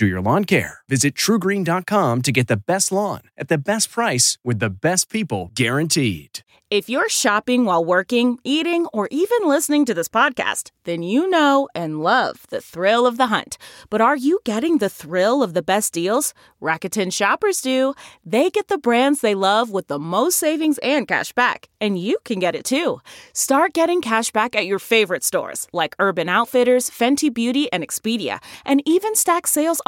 do your lawn care. Visit trugreen.com to get the best lawn at the best price with the best people guaranteed. If you're shopping while working, eating, or even listening to this podcast, then you know and love the thrill of the hunt. But are you getting the thrill of the best deals? Rakuten shoppers do. They get the brands they love with the most savings and cash back. And you can get it too. Start getting cash back at your favorite stores like Urban Outfitters, Fenty Beauty, and Expedia, and even stack sales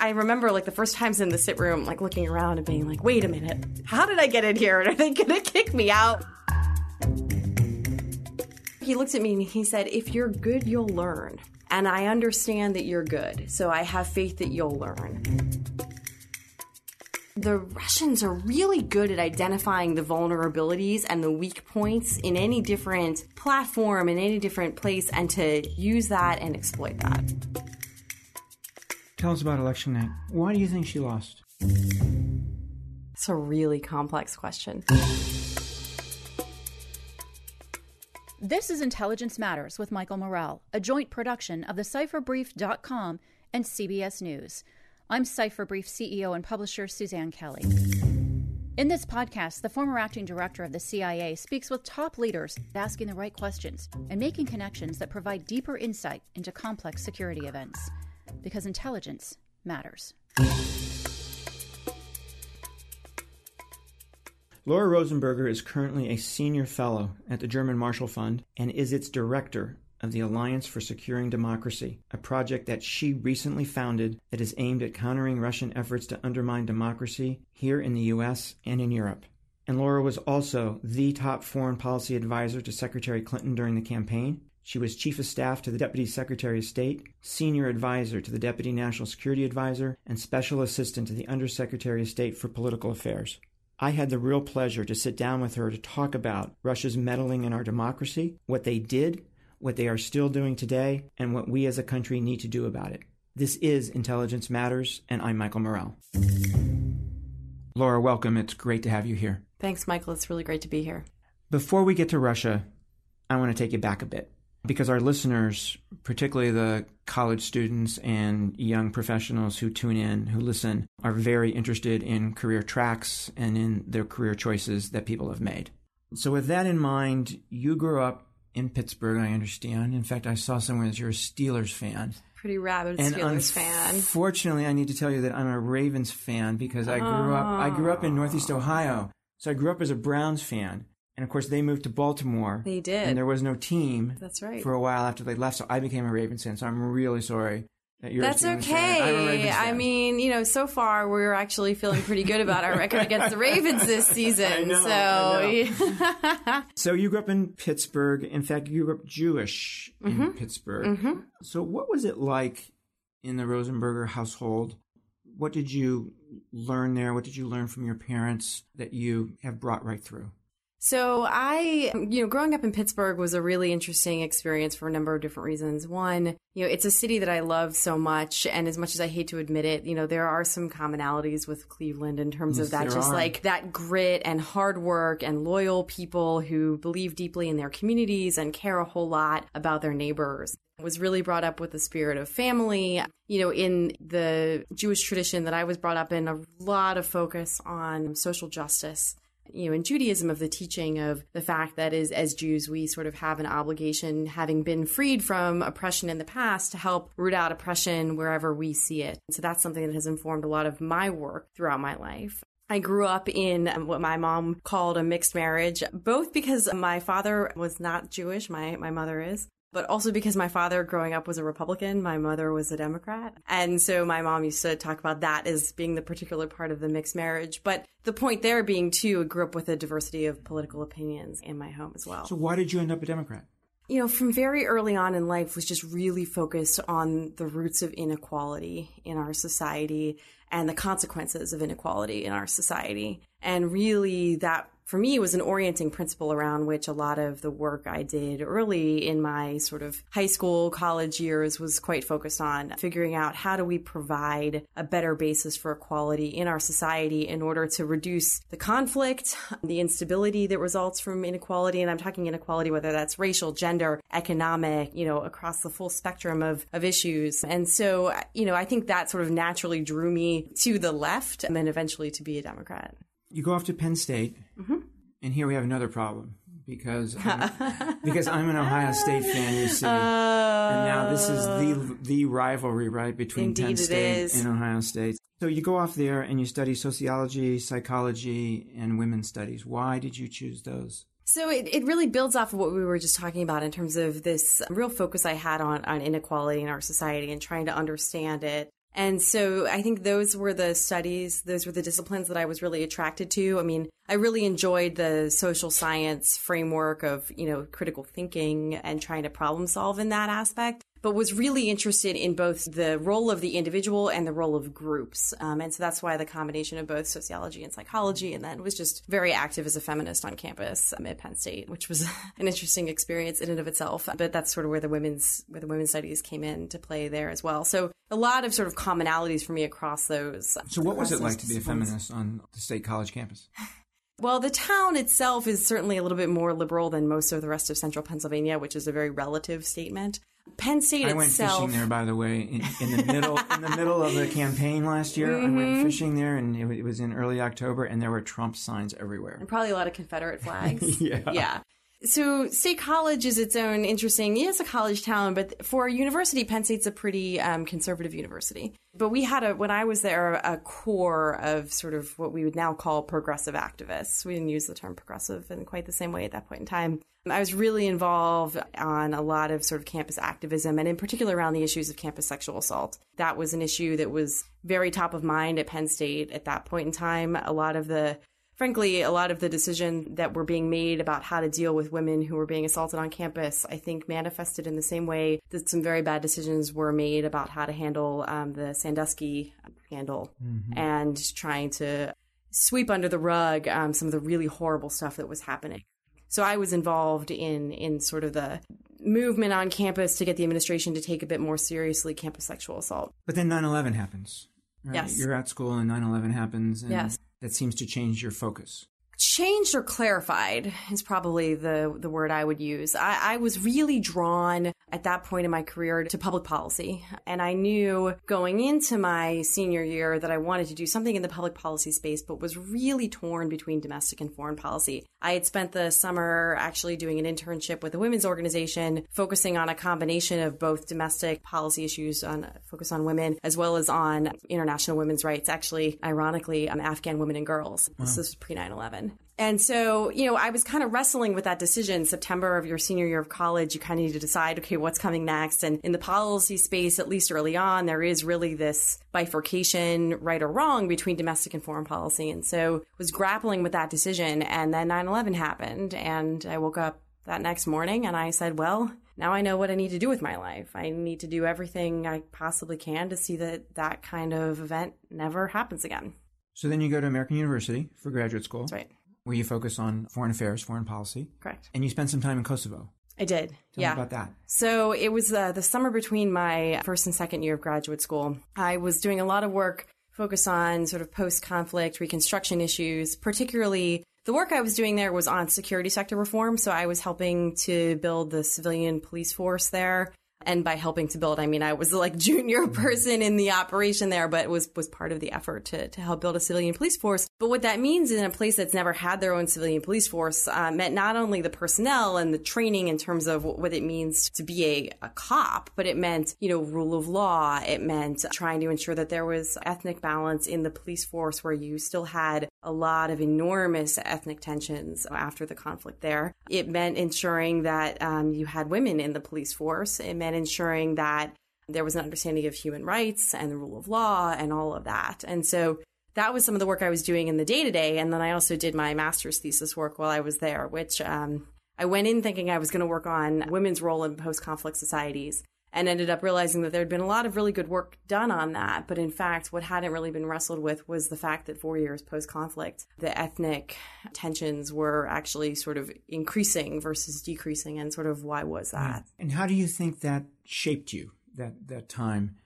I remember like the first times in the sit room, like looking around and being like, wait a minute, how did I get in here? And are they gonna kick me out? he looked at me and he said, If you're good, you'll learn. And I understand that you're good, so I have faith that you'll learn. The Russians are really good at identifying the vulnerabilities and the weak points in any different platform, in any different place, and to use that and exploit that. Tell us about election night. Why do you think she lost? It's a really complex question. This is Intelligence Matters with Michael Morell, a joint production of the CipherBrief.com and CBS News. I'm CipherBrief CEO and publisher Suzanne Kelly. In this podcast, the former acting director of the CIA speaks with top leaders asking the right questions and making connections that provide deeper insight into complex security events. Because intelligence matters. Laura Rosenberger is currently a senior fellow at the German Marshall Fund and is its director of the Alliance for Securing Democracy, a project that she recently founded that is aimed at countering Russian efforts to undermine democracy here in the US and in Europe. And Laura was also the top foreign policy advisor to Secretary Clinton during the campaign. She was Chief of Staff to the Deputy Secretary of State, Senior Advisor to the Deputy National Security Advisor, and Special Assistant to the Undersecretary of State for Political Affairs. I had the real pleasure to sit down with her to talk about Russia's meddling in our democracy, what they did, what they are still doing today, and what we as a country need to do about it. This is Intelligence Matters, and I'm Michael Morell. Laura, welcome. It's great to have you here. Thanks, Michael. It's really great to be here. Before we get to Russia, I want to take you back a bit because our listeners, particularly the college students and young professionals who tune in, who listen, are very interested in career tracks and in their career choices that people have made. So, with that in mind, you grew up in Pittsburgh, I understand. In fact, I saw somewhere that you're a Steelers fan. Pretty rabid and Steelers fan. Unfortunately, I need to tell you that I'm a Ravens fan because I grew up I grew up in Northeast Ohio. So I grew up as a Browns fan. And of course, they moved to Baltimore. They did. And there was no team. That's right. For a while after they left, so I became a Ravens fan. So I'm really sorry that you're. That's okay. I mean, you know, so far we're actually feeling pretty good about our record against the Ravens this season. know, so. so you grew up in Pittsburgh. In fact, you grew up Jewish in mm-hmm. Pittsburgh. Mm-hmm. So what was it like in the Rosenberger household? What did you learn there? What did you learn from your parents that you have brought right through? So I, you know, growing up in Pittsburgh was a really interesting experience for a number of different reasons. One, you know, it's a city that I love so much, and as much as I hate to admit it, you know, there are some commonalities with Cleveland in terms yes, of that, just are. like that grit and hard work and loyal people who believe deeply in their communities and care a whole lot about their neighbors. was really brought up with the spirit of family. You know, in the Jewish tradition that I was brought up in, a lot of focus on social justice. You know, in Judaism, of the teaching of the fact that is, as Jews, we sort of have an obligation, having been freed from oppression in the past, to help root out oppression wherever we see it. So that's something that has informed a lot of my work throughout my life. I grew up in um, what my mom called a mixed marriage, both because my father was not Jewish, my, my mother is, but also because my father growing up was a Republican, my mother was a Democrat. And so my mom used to talk about that as being the particular part of the mixed marriage. But the point there being, too, I grew up with a diversity of political opinions in my home as well. So why did you end up a Democrat? you know, from very early on in life was just really focused on the roots of inequality in our society and the consequences of inequality in our society. And really that for me was an orienting principle around which a lot of the work I did early in my sort of high school, college years was quite focused on figuring out how do we provide a better basis for equality in our society in order to reduce the conflict, the instability that results from inequality. And I'm talking inequality, whether that's racial, gender, economic, you know, across the full spectrum of, of issues. And so, you know, I think that sort of naturally drew me to the left and then eventually to be a Democrat. You go off to Penn State, mm-hmm. and here we have another problem because I'm, because I'm an Ohio State fan, you see, uh, and now this is the the rivalry right between Penn State and Ohio State. So you go off there and you study sociology, psychology, and women's studies. Why did you choose those? So it, it really builds off of what we were just talking about in terms of this real focus I had on, on inequality in our society and trying to understand it and so I think those were the studies, those were the disciplines that I was really attracted to. I mean, I really enjoyed the social science framework of, you know, critical thinking and trying to problem solve in that aspect but was really interested in both the role of the individual and the role of groups. Um, and so that's why the combination of both sociology and psychology, and then was just very active as a feminist on campus um, at Penn State, which was an interesting experience in and of itself. But that's sort of where the women's where the women's studies came in to play there as well. So a lot of sort of commonalities for me across those. So what was it like to be a feminist on the state college campus? Well, the town itself is certainly a little bit more liberal than most of the rest of central Pennsylvania, which is a very relative statement. Penn State I went itself, fishing there, by the way, in, in, the middle in the middle of the campaign last year. Mm-hmm. I went mm-hmm. fishing there, and it, it, was in early October, and there were Trump signs everywhere, and probably a lot of Confederate flags. yeah, yeah. So State College is its own interesting. It's a college town, but for a university, Penn State's a pretty um, conservative university. But we had a when I was there a core of sort of what we would now call progressive activists. We didn't use the term progressive in quite the same way at that point in time. I was really involved on a lot of sort of campus activism and in particular around the issues of campus sexual assault. That was an issue that was very top of mind at Penn State at that point in time. A lot of the frankly, a lot of the decisions that were being made about how to deal with women who were being assaulted on campus, I think manifested in the same way that some very bad decisions were made about how to handle um, the Sandusky handle mm-hmm. and trying to sweep under the rug um, some of the really horrible stuff that was happening. So I was involved in in sort of the movement on campus to get the administration to take a bit more seriously campus sexual assault. But then 9/11 happens. Right? Yes. You're at school and 9/11 happens and yes that seems to change your focus? Changed or clarified is probably the the word I would use. I, I, was really drawn at that point in my career to public policy, and I knew going into my senior year that I wanted to do something in the public policy space, but was really torn between domestic and foreign policy. I had spent the summer actually doing an internship with a women's organization, focusing on a combination of both domestic policy issues on focus on women as well as on international women's rights. Actually, ironically, um, Afghan women and girls. Wow. This is pre 9 11. And so, you know, I was kind of wrestling with that decision. September of your senior year of college, you kind of need to decide, okay, what's coming next? And in the policy space, at least early on, there is really this bifurcation, right or wrong, between domestic and foreign policy. And so was grappling with that decision. And then 9 11 happened. And I woke up that next morning and I said, well, now I know what I need to do with my life. I need to do everything I possibly can to see that that kind of event never happens again. So then you go to American University for graduate school. That's right where you focus on foreign affairs, foreign policy. Correct. And you spent some time in Kosovo. I did. Tell yeah. about that. So it was uh, the summer between my first and second year of graduate school. I was doing a lot of work focused on sort of post conflict reconstruction issues, particularly the work I was doing there was on security sector reform. So I was helping to build the civilian police force there And by helping to build, I mean I was like junior person in the operation there, but was was part of the effort to to help build a civilian police force. But what that means in a place that's never had their own civilian police force uh, meant not only the personnel and the training in terms of what it means to be a, a cop, but it meant you know rule of law. It meant trying to ensure that there was ethnic balance in the police force, where you still had a lot of enormous ethnic tensions after the conflict there. It meant ensuring that um, you had women in the police force. It meant ensuring that there was an understanding of human rights and the rule of law and all of that. And so that was some of the work I was doing in the day to day. And then I also did my master's thesis work while I was there, which um, I went in thinking I was going to work on women's role in post conflict societies and ended up realizing that there had been a lot of really good work done on that. But in fact, what hadn't really been wrestled with was the fact that four years post conflict, the ethnic tensions were actually sort of increasing versus decreasing. And sort of why was that? And how do you think that shaped you, that, that time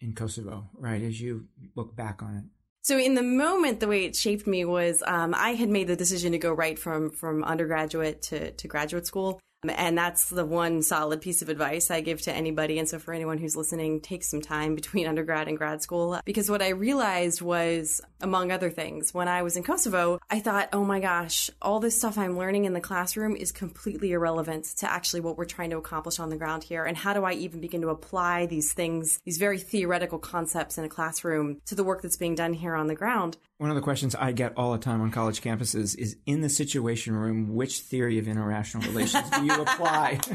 in Kosovo, right, as you look back on it? So in the moment, the way it shaped me was um, I had made the decision to go right from from undergraduate to, to graduate school. And that's the one solid piece of advice I give to anybody. And so for anyone who's listening, take some time between undergrad and grad school. Because what I realized was, among other things, when I was in Kosovo, I thought, oh my gosh, all this stuff I'm learning in the classroom is completely irrelevant to actually what we're trying to accomplish on the ground here. And how do I even begin to apply these things, these very theoretical concepts in a classroom to the work that's being done here on the ground? One of the questions I get all the time on college campuses is in the situation room, which theory of international relations do you apply?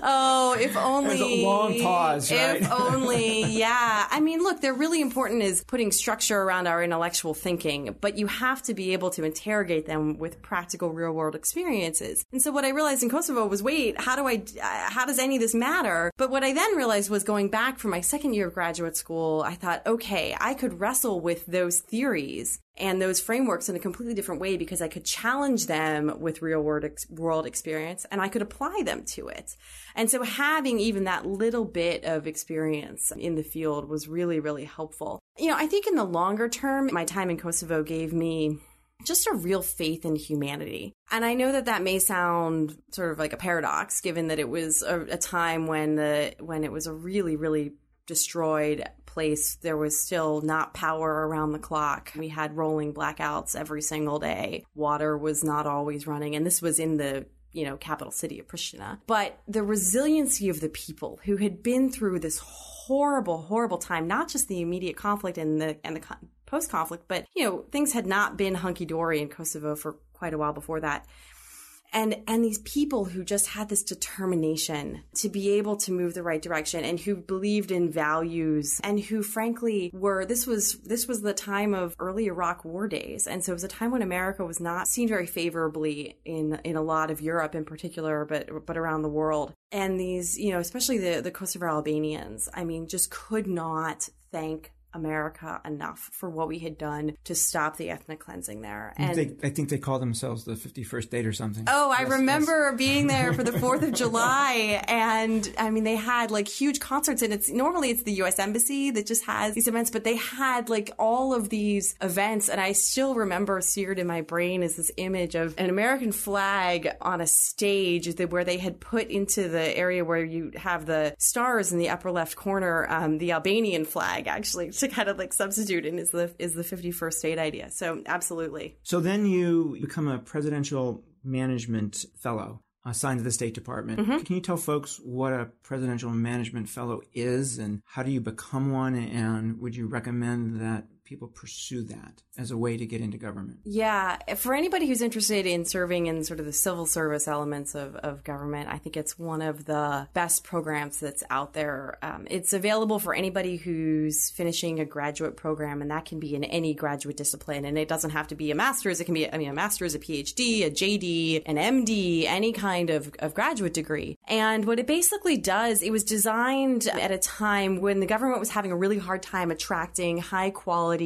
oh, if only. There's a long pause, right? If only, yeah. I mean, look, they're really important is putting structure around our intellectual thinking, but you have to be able to interrogate them with practical real world experiences. And so what I realized in Kosovo was, wait, how do I, how does any of this matter? But what I then realized was going back for my second year of graduate school, I thought, okay, I could wrestle with those theories and those frameworks in a completely different way because I could challenge them with real world, ex- world experience and I could apply them to it. And so having even that little bit of experience in the field was really, really helpful. You know, I think in the longer term, my time in Kosovo gave me just a real faith in humanity. And I know that that may sound sort of like a paradox given that it was a, a time when the when it was a really really destroyed place, there was still not power around the clock. We had rolling blackouts every single day. Water was not always running. And this was in the you know, capital city of Pristina. But the resiliency of the people who had been through this horrible, horrible time, not just the immediate conflict and the and the post conflict, but you know, things had not been hunky dory in Kosovo for quite a while before that and and these people who just had this determination to be able to move the right direction and who believed in values and who frankly were this was this was the time of early Iraq war days. And so it was a time when America was not seen very favorably in in a lot of Europe in particular but but around the world. And these you know especially the the Kosovo Albanians I mean just could not thank America enough for what we had done to stop the ethnic cleansing there. And they, I think they call themselves the 51st date or something. Oh, I remember yes. being there for the 4th of July. And I mean, they had like huge concerts and it's normally it's the U.S. Embassy that just has these events, but they had like all of these events. And I still remember seared in my brain is this image of an American flag on a stage that where they had put into the area where you have the stars in the upper left corner, um, the Albanian flag actually to kind of like substitute in is the is the 51st state idea. So absolutely. So then you become a presidential management fellow assigned to the State Department. Mm-hmm. Can you tell folks what a presidential management fellow is and how do you become one and would you recommend that people pursue that as a way to get into government? Yeah, for anybody who's interested in serving in sort of the civil service elements of, of government, I think it's one of the best programs that's out there. Um, it's available for anybody who's finishing a graduate program, and that can be in any graduate discipline. And it doesn't have to be a master's, it can be, I mean, a master's, a PhD, a JD, an MD, any kind of, of graduate degree. And what it basically does, it was designed at a time when the government was having a really hard time attracting high quality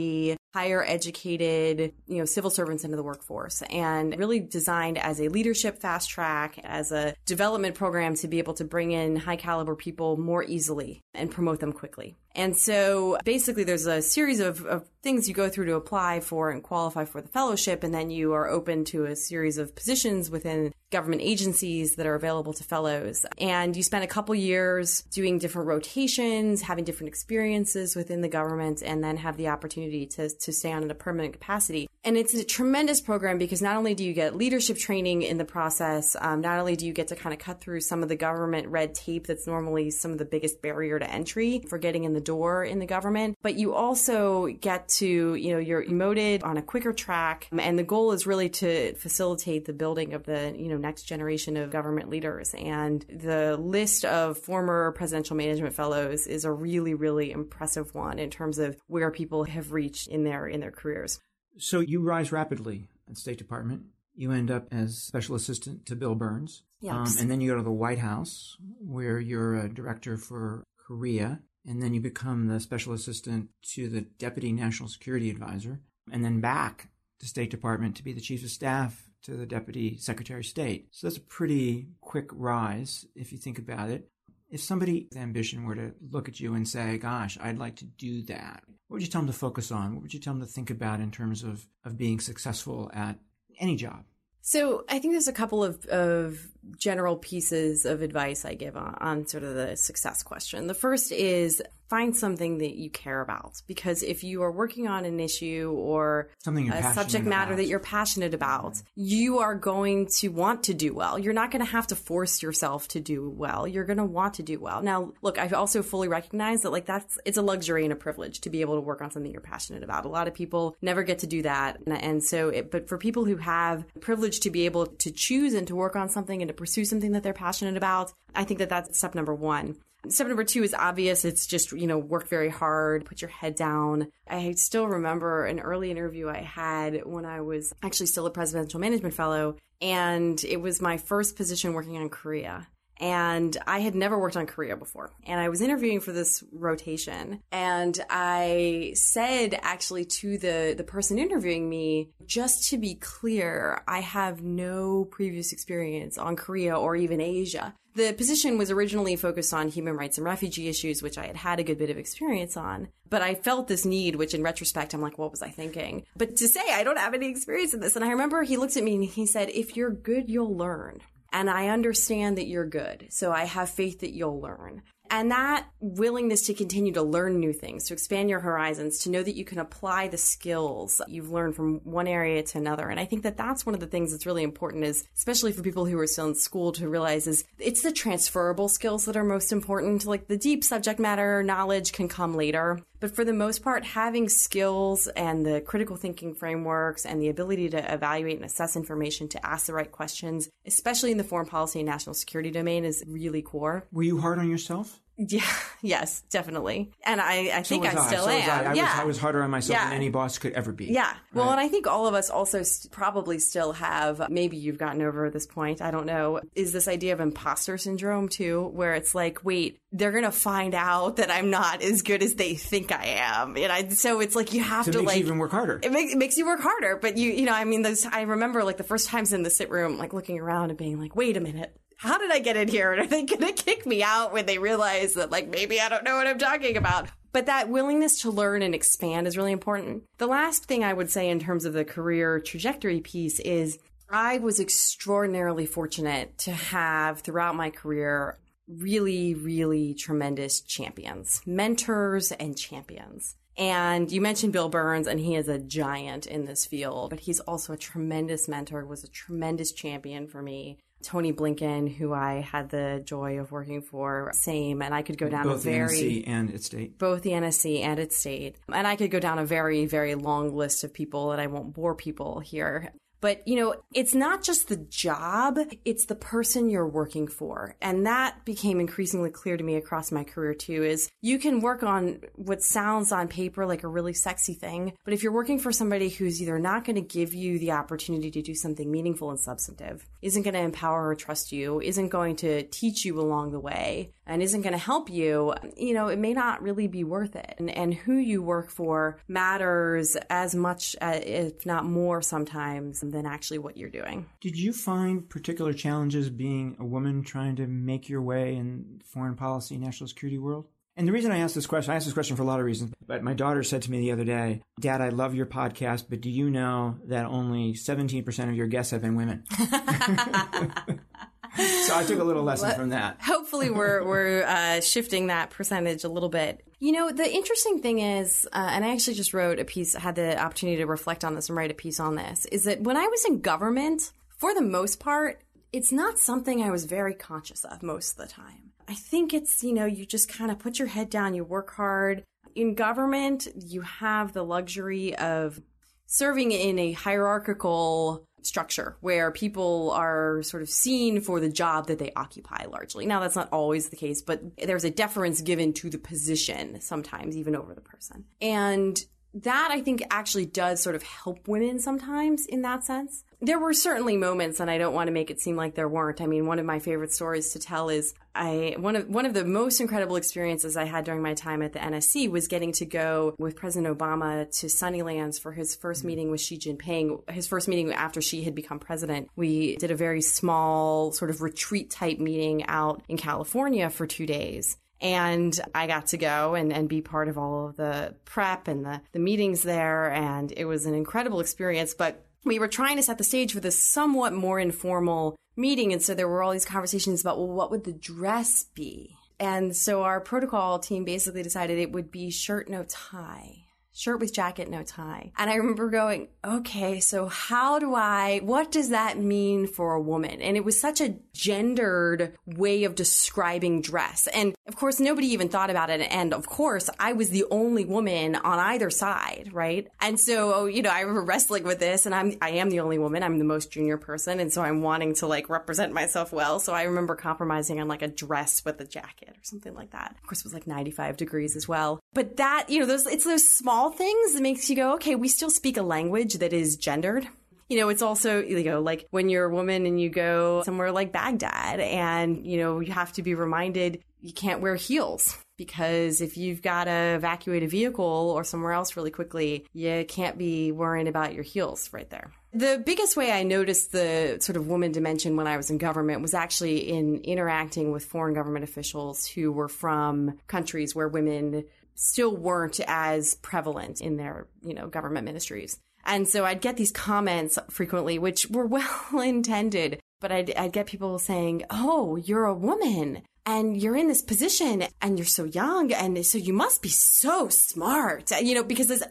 higher educated, you know, civil servants into the workforce and really designed as a leadership fast track, as a development program to be able to bring in high caliber people more easily and promote them quickly. And so basically, there's a series of, of, things you go through to apply for and qualify for the fellowship. And then you are open to a series of positions within government agencies that are available to fellows. And you spend a couple years doing different rotations, having different experiences within the government, and then have the opportunity to, to stay on in a permanent capacity. And it's a tremendous program because not only do you get leadership training in the process, um, not only do you get to kind of cut through some of the government red tape that's normally some of the biggest barrier to entry for getting in the door in the government, but you also get to, you know, you're emoted on a quicker track. And the goal is really to facilitate the building of the, you know, next generation of government leaders. And the list of former presidential management fellows is a really, really impressive one in terms of where people have reached in their, in their careers. So you rise rapidly at State Department. You end up as special assistant to Bill Burns. Yes. Um, and then you go to the White House, where you're a director for Korea and then you become the special assistant to the deputy national security advisor, and then back to State Department to be the chief of staff to the deputy secretary of state. So that's a pretty quick rise if you think about it. If somebody with ambition were to look at you and say, gosh, I'd like to do that, what would you tell them to focus on? What would you tell them to think about in terms of, of being successful at any job? So I think there's a couple of, of general pieces of advice I give on, on, sort of the success question. The first is find something that you care about because if you are working on an issue or something a subject matter about. that you're passionate about, you are going to want to do well. You're not going to have to force yourself to do well. You're going to want to do well. Now, look, I also fully recognize that like that's it's a luxury and a privilege to be able to work on something you're passionate about. A lot of people never get to do that. And, and so it, but for people who have privilege to be able to choose and to work on something and to pursue something that they're passionate about, I think that that's step number one. Step number two is obvious. It's just, you know, work very hard, put your head down. I still remember an early interview I had when I was actually still a presidential management fellow, and it was my first position working on Korea. And I had never worked on Korea before. And I was interviewing for this rotation. And I said actually to the, the person interviewing me, just to be clear, I have no previous experience on Korea or even Asia. The position was originally focused on human rights and refugee issues, which I had had a good bit of experience on. But I felt this need, which in retrospect, I'm like, what was I thinking? But to say I don't have any experience in this. And I remember he looked at me and he said, if you're good, you'll learn. And I understand that you're good. So I have faith that you'll learn. And that willingness to continue to learn new things, to expand your horizons, to know that you can apply the skills you've learned from one area to another. And I think that that's one of the things that's really important is, especially for people who are still in school to realize is it's the transferable skills that are most important. Like the deep subject matter knowledge can come later. But for the most part, having skills and the critical thinking frameworks and the ability to evaluate and assess information to ask the right questions, especially in the foreign policy and national security domain, is really core. Were you hard on yourself? Yeah, yes, definitely. And I, I think so I, I still so am. I. I, yeah. was, I was harder on myself Yeah. than any boss could ever be. Yeah. Well, and I think all of us also st- probably still have, maybe you've gotten over this point, I don't know, is this idea of imposter syndrome too, where it's like, wait, they're going to find out that I'm not as good as they think I am. And I, so it's like you have So it to makes like, you even work harder. it makes, it makes you work harder. But you, you know, I mean, those, I remember like the first times in the sit room, like looking around and being like, wait a minute. How did I get in here? And are they going to kick me out when they realize that, like, maybe I don't know what I'm talking about? But that willingness to learn and expand is really important. The last thing I would say in terms of the career trajectory piece is I was extraordinarily fortunate to have throughout my career really, really tremendous champions, mentors and champions. And you mentioned Bill Burns, and he is a giant in this field, but he's also a tremendous mentor, was a tremendous champion for me. Tony Blinken, who I had the joy of working for, same, and I could go down Both a very the NSC and its state. both the NSC and its state. And I could go down a very, very long list of people, and I won't bore people here. But, you know, it's not just the job, it's the person you're working for. And that became increasingly clear to me across my career too is you can work on what sounds on paper like a really sexy thing, but if you're working for somebody who's either not going to give you the opportunity to do something meaningful and substantive, isn't going to empower or trust you, isn't going to teach you along the way, and isn't going to help you, you know, it may not really be worth it. And, and who you work for matters as much, uh, if not more sometimes than actually what you're doing. Did you find particular challenges being a woman trying to make your way in foreign policy, national security world? And the reason I ask this question, I ask this question for a lot of reasons. But my daughter said to me the other day, Dad, I love your podcast, but do you know that only 17% of your guests have been women? so I took a little lesson from that. Hopefully, we're we're uh, shifting that percentage a little bit. You know, the interesting thing is, uh, and I actually just wrote a piece, had the opportunity to reflect on this and write a piece on this, is that when I was in government, for the most part, it's not something I was very conscious of most of the time. I think it's, you know, you just kind of put your head down, you work hard. In government, you have the luxury of serving in a hierarchical structure where people are sort of seen for the job that they occupy largely. Now, that's not always the case, but there's a deference given to the position sometimes, even over the person. And that I think actually does sort of help women sometimes in that sense. There were certainly moments, and I don't want to make it seem like there weren't. I mean, one of my favorite stories to tell is I one of one of the most incredible experiences I had during my time at the NSC was getting to go with President Obama to Sunnylands for his first mm-hmm. meeting with Xi Jinping. His first meeting after Xi had become president. We did a very small sort of retreat type meeting out in California for two days. And I got to go and, and be part of all of the prep and the, the meetings there. And it was an incredible experience. But we were trying to set the stage for this somewhat more informal meeting. And so there were all these conversations about, well, what would the dress be? And so our protocol team basically decided it would be shirt, no tie shirt with jacket, no tie. And I remember going, okay, so how do I, what does that mean for a woman? And it was such a gendered way of describing dress. And of course, nobody even thought about it. And of course, I was the only woman on either side, right? And so, you know, I remember wrestling with this and I'm, I am the only woman. I'm the most junior person. And so I'm wanting to like represent myself well. So I remember compromising on like a dress with a jacket or something like that. Of course, it was like 95 degrees as well. But that, you know, those, it's those small small things makes you go, okay, we still speak a language that is gendered. You know, it's also, you know, like when you're a woman and you go somewhere like Baghdad and, you know, you have to be reminded you can't wear heels because if you've got to evacuate a vehicle or somewhere else really quickly, you can't be worrying about your heels right there. The biggest way I noticed the sort of woman dimension when I was in government was actually in interacting with foreign government officials who were from countries where women still weren't as prevalent in their, you know, government ministries. And so I'd get these comments frequently, which were well intended, but I'd, I'd get people saying, Oh, you're a woman and you're in this position and you're so young and so you must be so smart you know because as,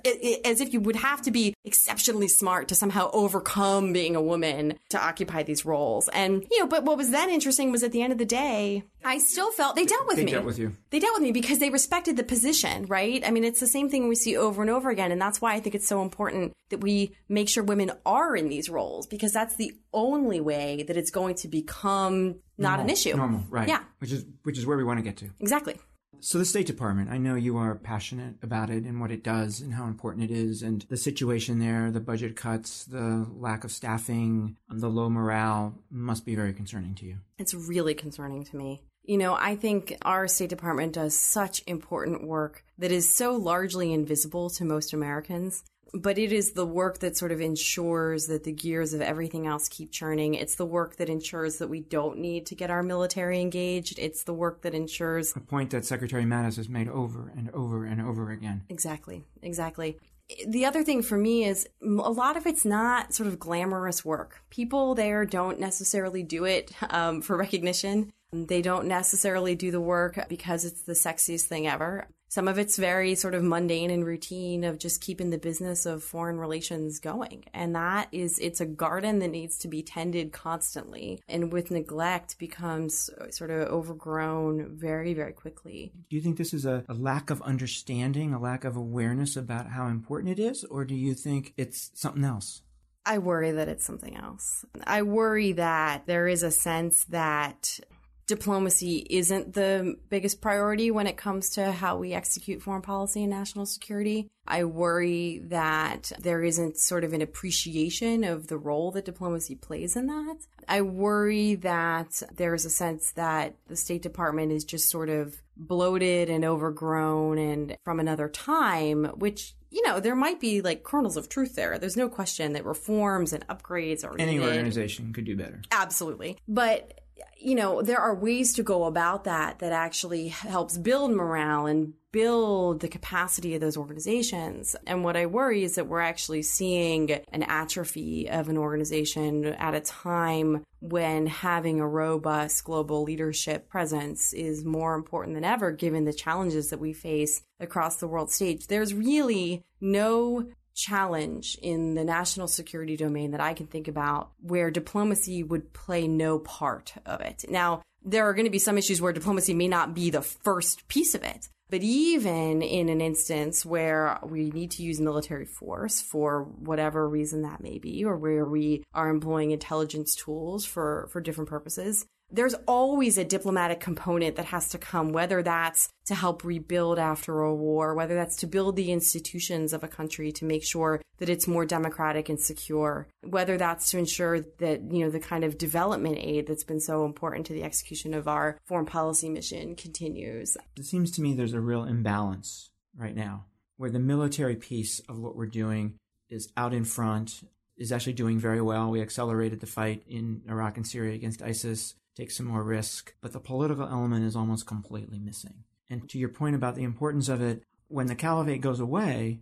as, if you would have to be exceptionally smart to somehow overcome being a woman to occupy these roles. And you know but what was then interesting was at the end of the day i still felt they dealt with they me. they dealt with you. They dealt with me because they respected the position right? I mean it's the same thing we see over and over again. And that's why i think it's so important that we make sure women are in these roles because that's the only way that it's going to become not normal, an issue. Normal, right? Yeah, which is which is where we want to get to. Exactly. So the State Department, I know you are passionate about it and what it does and how important it is and the situation there, the budget cuts, the lack of staffing, the low morale must be very concerning to you. It's really concerning to me. You know, I think our State Department does such important work that is so largely invisible to most Americans but it is the work that sort of ensures that the gears of everything else keep churning. It's the work that ensures that we don't need to get our military engaged. It's the work that ensures a point that Secretary Mattis has made over and over and over again. Exactly, exactly. The other thing for me is a lot of it's not sort of glamorous work. People there don't necessarily do it um, for recognition. They don't necessarily do the work because it's the sexiest thing ever. Some of it's very sort of mundane and routine of just keeping the business of foreign relations going. And that is, it's a garden that needs to be tended constantly. And with neglect becomes uh, sort of overgrown very, very quickly. Do you think this is a, a lack of understanding, a lack of awareness about how important it is? Or do you think it's something else? I worry that it's something else. I worry that there is a sense that diplomacy isn't the biggest priority when it comes to how we execute foreign policy and national security. I worry that there isn't sort of an appreciation of the role that diplomacy plays in that. I worry that there's a sense that the State Department is just sort of bloated and overgrown and from another time, which you know, there might be like kernels of truth there. There's no question that reforms and upgrades are Any needed. organization could do better. Absolutely. But you know, there are ways to go about that that actually helps build morale and build the capacity of those organizations. And what I worry is that we're actually seeing an atrophy of an organization at a time when having a robust global leadership presence is more important than ever, given the challenges that we face across the world stage. There's really no challenge in the national security domain that I can think about where diplomacy would play no part of it. Now, there are going to be some issues where diplomacy may not be the first piece of it. But even in an instance where we need to use military force for whatever reason that may be, or where we are employing intelligence tools for, for different purposes, there's always a diplomatic component that has to come, whether that's to help rebuild after a war, whether that's to build the institutions of a country to make sure that it's more democratic and secure, whether that's to ensure that, you know, the kind of development aid that's been so important to the execution of our foreign policy mission continues. It seems to me there's a real imbalance right now where the military piece of what we're doing is out in front, is actually doing very well. We accelerated the fight in Iraq and Syria against ISIS take some more risk, but the political element is almost completely missing. And to your point about the importance of it, when the caliphate goes away,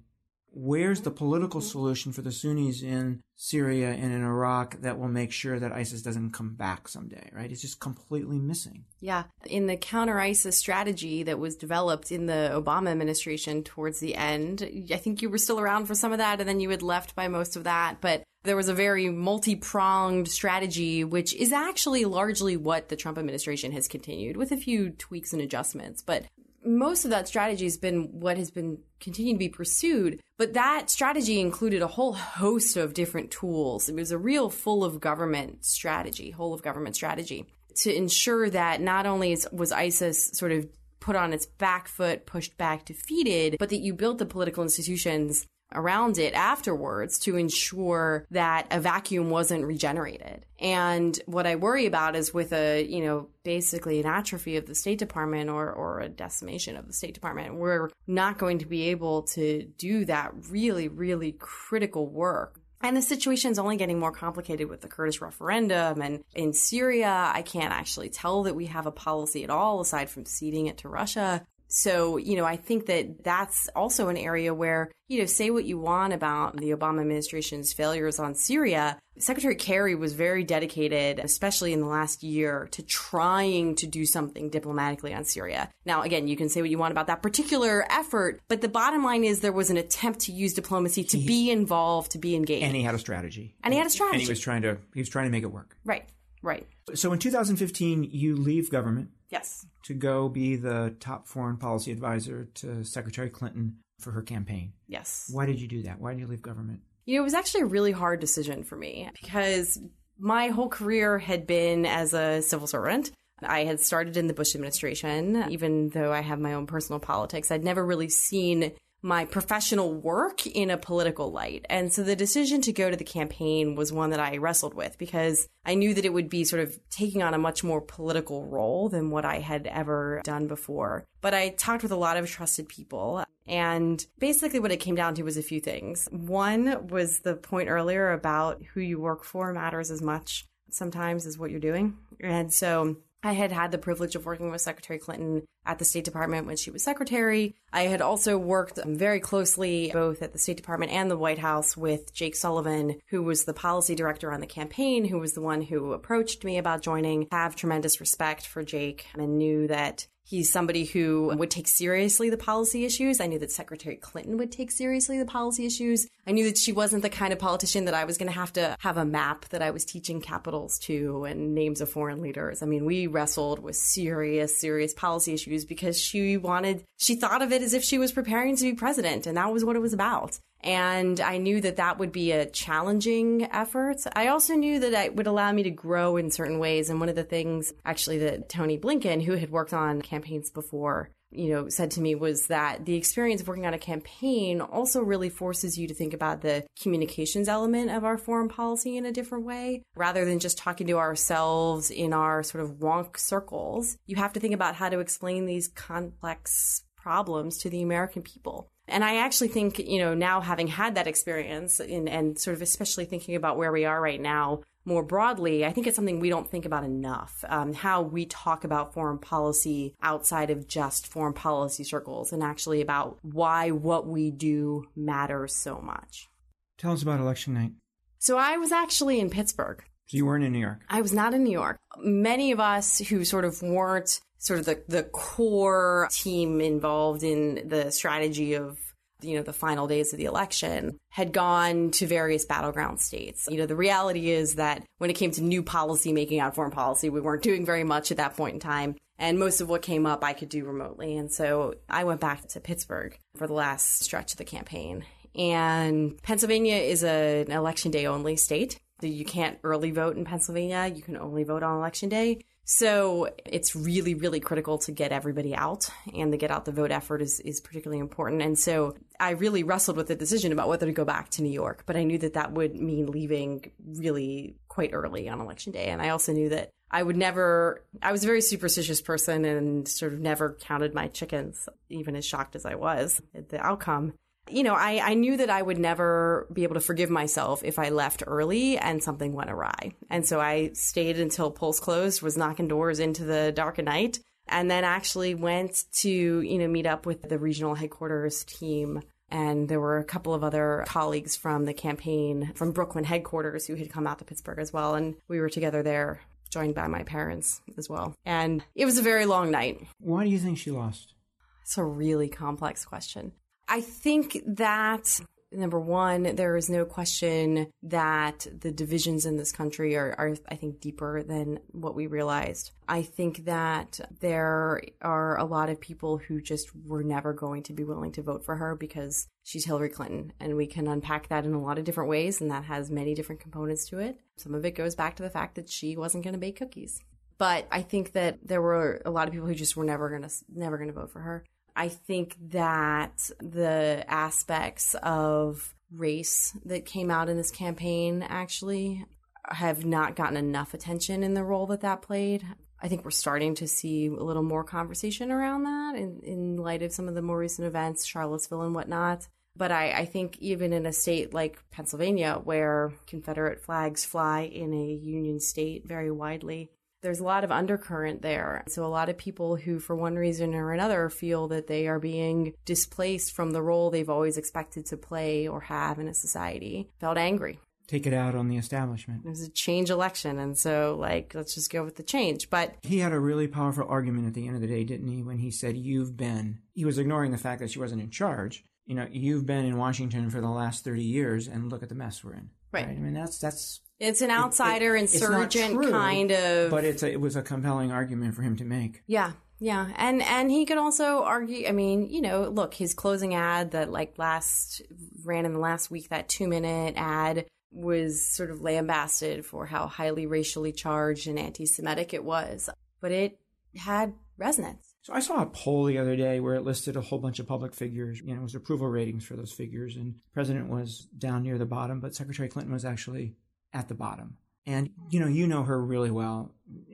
where's the political solution for the Sunnis in Syria and in Iraq that will make sure that ISIS doesn't come back someday, right? It's just completely missing. Yeah. In the counter ISIS strategy that was developed in the Obama administration towards the end, I think you were still around for some of that and then you had left by most of that. But there was a very multi pronged strategy, which is actually largely what the Trump administration has continued with a few tweaks and adjustments. But most of that strategy has been what has been continuing to be pursued. But that strategy included a whole host of different tools. It was a real full of government strategy, whole of government strategy to ensure that not only was ISIS sort of put on its back foot, pushed back, defeated, but that you built the political institutions around it afterwards to ensure that a vacuum wasn't regenerated. And what I worry about is with a, you know, basically an atrophy of the State Department or, or a decimation of the State Department, we're not going to be able to do that really, really critical work. And the situation is only getting more complicated with the Kurdish referendum. And in Syria, I can't actually tell that we have a policy at all aside from ceding it to Russia. So, you know, I think that that's also an area where, you know, say what you want about the Obama administration's failures on Syria. Secretary Kerry was very dedicated, especially in the last year, to trying to do something diplomatically on Syria. Now, again, you can say what you want about that particular effort, but the bottom line is there was an attempt to use diplomacy to be involved, to be engaged. And he had a strategy. And he had a strategy. And he was trying to he was trying to make it work. Right. Right. So in 2015, you leave government. Yes. To go be the top foreign policy advisor to Secretary Clinton for her campaign. Yes. Why did you do that? Why did you leave government? You know, it was actually a really hard decision for me because my whole career had been as a civil servant. I had started in the Bush administration, even though I have my own personal politics. I'd never really seen my professional work in a political light. And so the decision to go to the campaign was one that I wrestled with because I knew that it would be sort of taking on a much more political role than what I had ever done before. But I talked with a lot of trusted people. And basically, what it came down to was a few things. One was the point earlier about who you work for matters as much sometimes as what you're doing. And so I had had the privilege of working with Secretary Clinton at the State Department when she was secretary. I had also worked very closely both at the State Department and the White House with Jake Sullivan, who was the policy director on the campaign, who was the one who approached me about joining. Have tremendous respect for Jake and knew that He's somebody who would take seriously the policy issues. I knew that Secretary Clinton would take seriously the policy issues. I knew that she wasn't the kind of politician that I was going to have to have a map that I was teaching capitals to and names of foreign leaders. I mean, we wrestled with serious, serious policy issues because she wanted, she thought of it as if she was preparing to be president, and that was what it was about. And I knew that that would be a challenging effort. I also knew that it would allow me to grow in certain ways. And one of the things actually that Tony Blinken, who had worked on campaigns before, you know, said to me was that the experience of working on a campaign also really forces you to think about the communications element of our foreign policy in a different way. Rather than just talking to ourselves in our sort of wonk circles, you have to think about how to explain these complex problems to the American people. And I actually think, you know, now having had that experience and, and sort of especially thinking about where we are right now more broadly, I think it's something we don't think about enough. Um, how we talk about foreign policy outside of just foreign policy circles and actually about why what we do matters so much. Tell us about election night. So I was actually in Pittsburgh. So you weren't in New York? I was not in New York. Many of us who sort of weren't sort of the, the core team involved in the strategy of you know the final days of the election had gone to various battleground states. You know the reality is that when it came to new policy making on foreign policy we weren't doing very much at that point in time. And most of what came up i could do remotely. And so i went back to pittsburgh for the last stretch of the campaign. And pennsylvania is a, an election day only state. You can't early vote in pennsylvania. You can only vote on election day so it's really, really critical to get everybody out, and the get out the vote effort is, is particularly important. And so I really wrestled with the decision about whether to go back to New York, but I knew that that would mean leaving really quite early on election day. And I also knew that I would never, I was a very superstitious person and sort of never counted my chickens, even as shocked as I was at the outcome you know, I, I knew that I would never be able to forgive myself if I left early and something went awry. And so I stayed until polls closed, was knocking doors into the dark of night, and then actually went to, you know, meet up with the regional headquarters team. And there were a couple of other colleagues from the campaign from Brooklyn headquarters who had come out to Pittsburgh as well. And we were together there, joined by my parents as well. And it was a very long night. Why do you think she lost? It's a really complex question. I think that number one, there is no question that the divisions in this country are, are, I think, deeper than what we realized. I think that there are a lot of people who just were never going to be willing to vote for her because she's Hillary Clinton. And we can unpack that in a lot of different ways, and that has many different components to it. Some of it goes back to the fact that she wasn't going to bake cookies. But I think that there were a lot of people who just were never going to never going to vote for her. I think that the aspects of race that came out in this campaign actually have not gotten enough attention in the role that that played. I think we're starting to see a little more conversation around that in, in light of some of the more recent events, Charlottesville and whatnot. But I, I, think even in a state like Pennsylvania, where Confederate flags fly in a Union state very widely, there's a lot of undercurrent there. So a lot of people who, for one reason or another, feel that they are being displaced from the role they've always expected to play or have in a society felt angry. Take it out on the establishment. It was a change election, and so like let's just go with the change. But he had a really powerful argument at the end of the day, didn't he? When he said, "You've been," he was ignoring the fact that she wasn't in charge. You know, you've been in Washington for the last thirty years, and look at the mess we're in. Right. right? I mean, that's that's it's an outsider it, it, insurgent true, kind of but it's a, it was a compelling argument for him to make yeah yeah and and he could also argue i mean you know look his closing ad that like last ran in the last week that two minute ad was sort of lambasted for how highly racially charged and anti-semitic it was but it had resonance so I saw a poll the other day where it listed a whole bunch of public figures. You know, it was approval ratings for those figures, and President was down near the bottom, but Secretary Clinton was actually at the bottom. And, you know, you know her really well,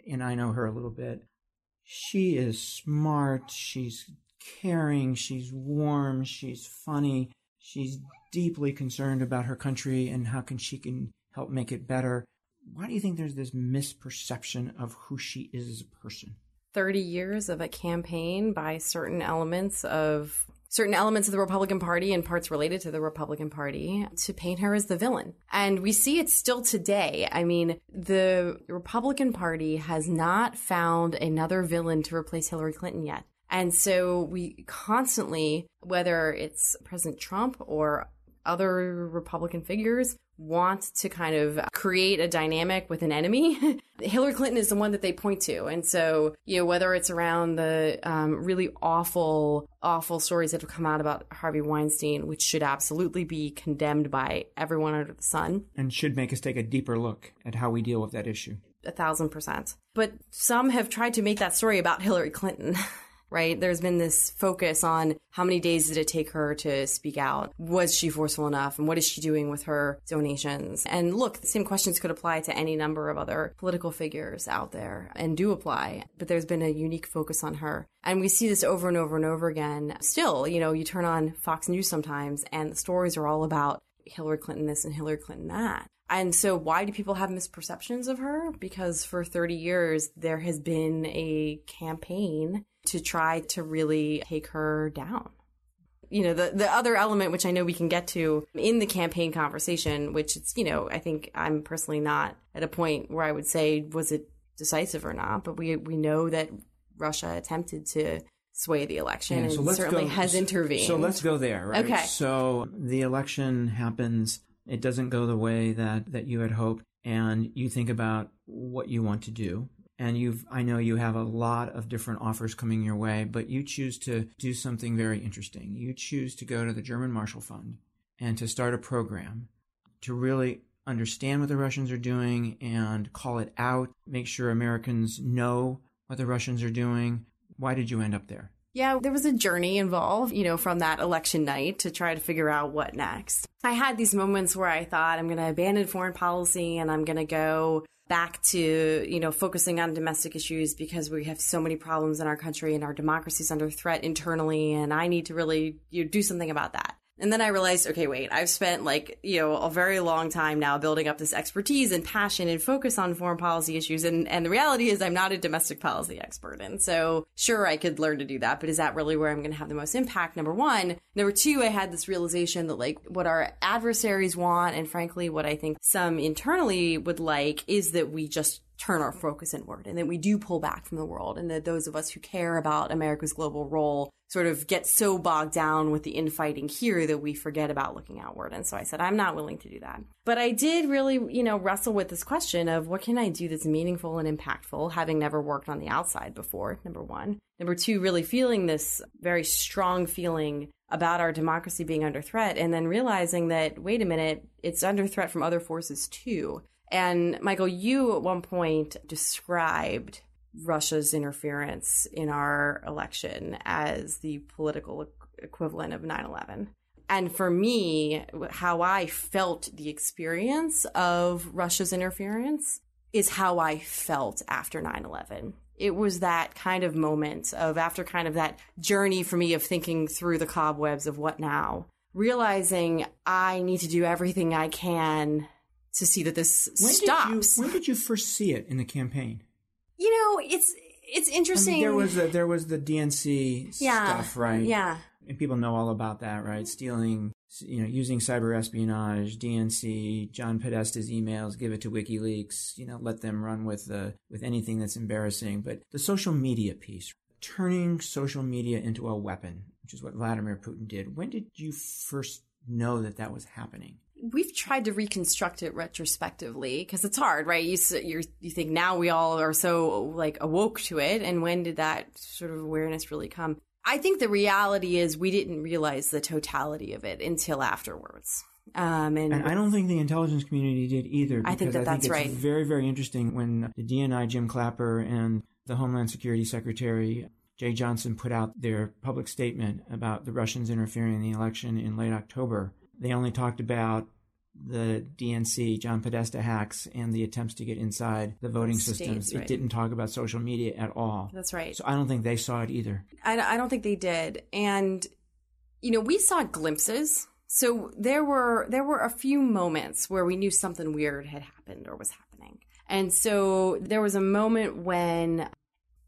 and I know her a little bit. She is smart, she's caring, she's warm, she's funny, she's deeply concerned about her country and how can she can help make it better. Why do you think there's this misperception of who she is as a person? 30 years of a campaign by certain elements of certain elements of the Republican Party and parts related to the Republican Party to paint her as the villain. And we see it still today. I mean, the Republican Party has not found another villain to replace Hillary Clinton yet. And so we constantly, whether it's President Trump or other Republican figures want to kind of create a dynamic with an enemy. Hillary Clinton is the one that they point to. And so, you know, whether it's around the um, really awful, awful stories that have come out about Harvey Weinstein, which should absolutely be condemned by everyone under the sun. And should make us take a deeper look at how we deal with that issue. A thousand percent. But some have tried to make that story about Hillary Clinton. right? There's been this focus on how many days did it take her to speak out? Was she forceful enough? And what is she doing with her donations? And look, the same questions could apply to any number of other political figures out there and do apply, but there's been a unique focus on her. And we see this over and over and over again. Still, you know, you turn on Fox News sometimes and the stories are all about Hillary Clinton this and Hillary Clinton that. And so, why do people have misperceptions of her? Because for 30 years, there has been a campaign to try to really take her down. You know, the, the other element, which I know we can get to in the campaign conversation, which it's, you know, I think I'm personally not at a point where I would say, was it decisive or not? But we, we know that Russia attempted to sway the election yeah, so and certainly go, has intervened. So let's go there, right? Okay. So the election happens. It doesn't go the way that, that you had hoped. And you think about what you want to do and you've I know you have a lot of different offers coming your way, but you choose to do something very interesting. You choose to go to the German Marshall Fund and to start a program to really understand what the Russians are doing and call it out, make sure Americans know what the Russians are doing. Why did you end up there? Yeah, there was a journey involved, you know, from that election night to try to figure out what next. I had these moments where I thought I'm going to abandon foreign policy and I'm going to go back to, you know, focusing on domestic issues because we have so many problems in our country and our democracy is under threat internally. And I need to really you know, do something about that. And then I realized, okay, wait, I've spent like, you know, a very long time now building up this expertise and passion and focus on foreign policy issues. And, and the reality is I'm not a domestic policy expert. And so sure, I could learn to do that, but is that really where I'm going to have the most impact? Number one. Number two, I had this realization that like what our adversaries want and frankly, what I think some internally would like is that we just turn our focus inward and that we do pull back from the world and that those of us who care about America's global role sort of get so bogged down with the infighting here that we forget about looking outward. And so I said, I'm not willing to do that. But I did really, you know, wrestle with this question of what can I do that's meaningful and impactful, having never worked on the outside before, number one. Number two, really feeling this very strong feeling about our democracy being under threat and then realizing that, wait a minute, it's under threat from other forces too. And Michael, you at one point described Russia's interference in our election as the political equivalent of 9 11. And for me, how I felt the experience of Russia's interference is how I felt after 9 11. It was that kind of moment of after kind of that journey for me of thinking through the cobwebs of what now, realizing I need to do everything I can to see that this when stops. Did you, when did you first see it in the campaign? You know, it's it's interesting. I mean, there was a, there was the DNC yeah, stuff, right? Yeah, and people know all about that, right? Mm-hmm. Stealing, you know, using cyber espionage, DNC, John Podesta's emails, give it to WikiLeaks, you know, let them run with the with anything that's embarrassing. But the social media piece, turning social media into a weapon, which is what Vladimir Putin did. When did you first know that that was happening? We've tried to reconstruct it retrospectively because it's hard, right? You you you think now we all are so like awoke to it, and when did that sort of awareness really come? I think the reality is we didn't realize the totality of it until afterwards. Um, and, and, I don't think the intelligence community did either. I think that I think that's it's right. Very, very interesting when the DNI, Jim Clapper, and the Homeland Security Secretary Jeh Johnson put out their public statement about the Russians interfering in the election in late October they only talked about the DNC, John Podesta hacks, and the attempts to get inside the voting States, systems. Right. It didn't talk about social media at all. That's right. So I don't think they saw it either. I, I don't think they did. And, you know, we saw glimpses. So there were there were a few moments where we knew something weird had happened or was happening. And so there was a moment when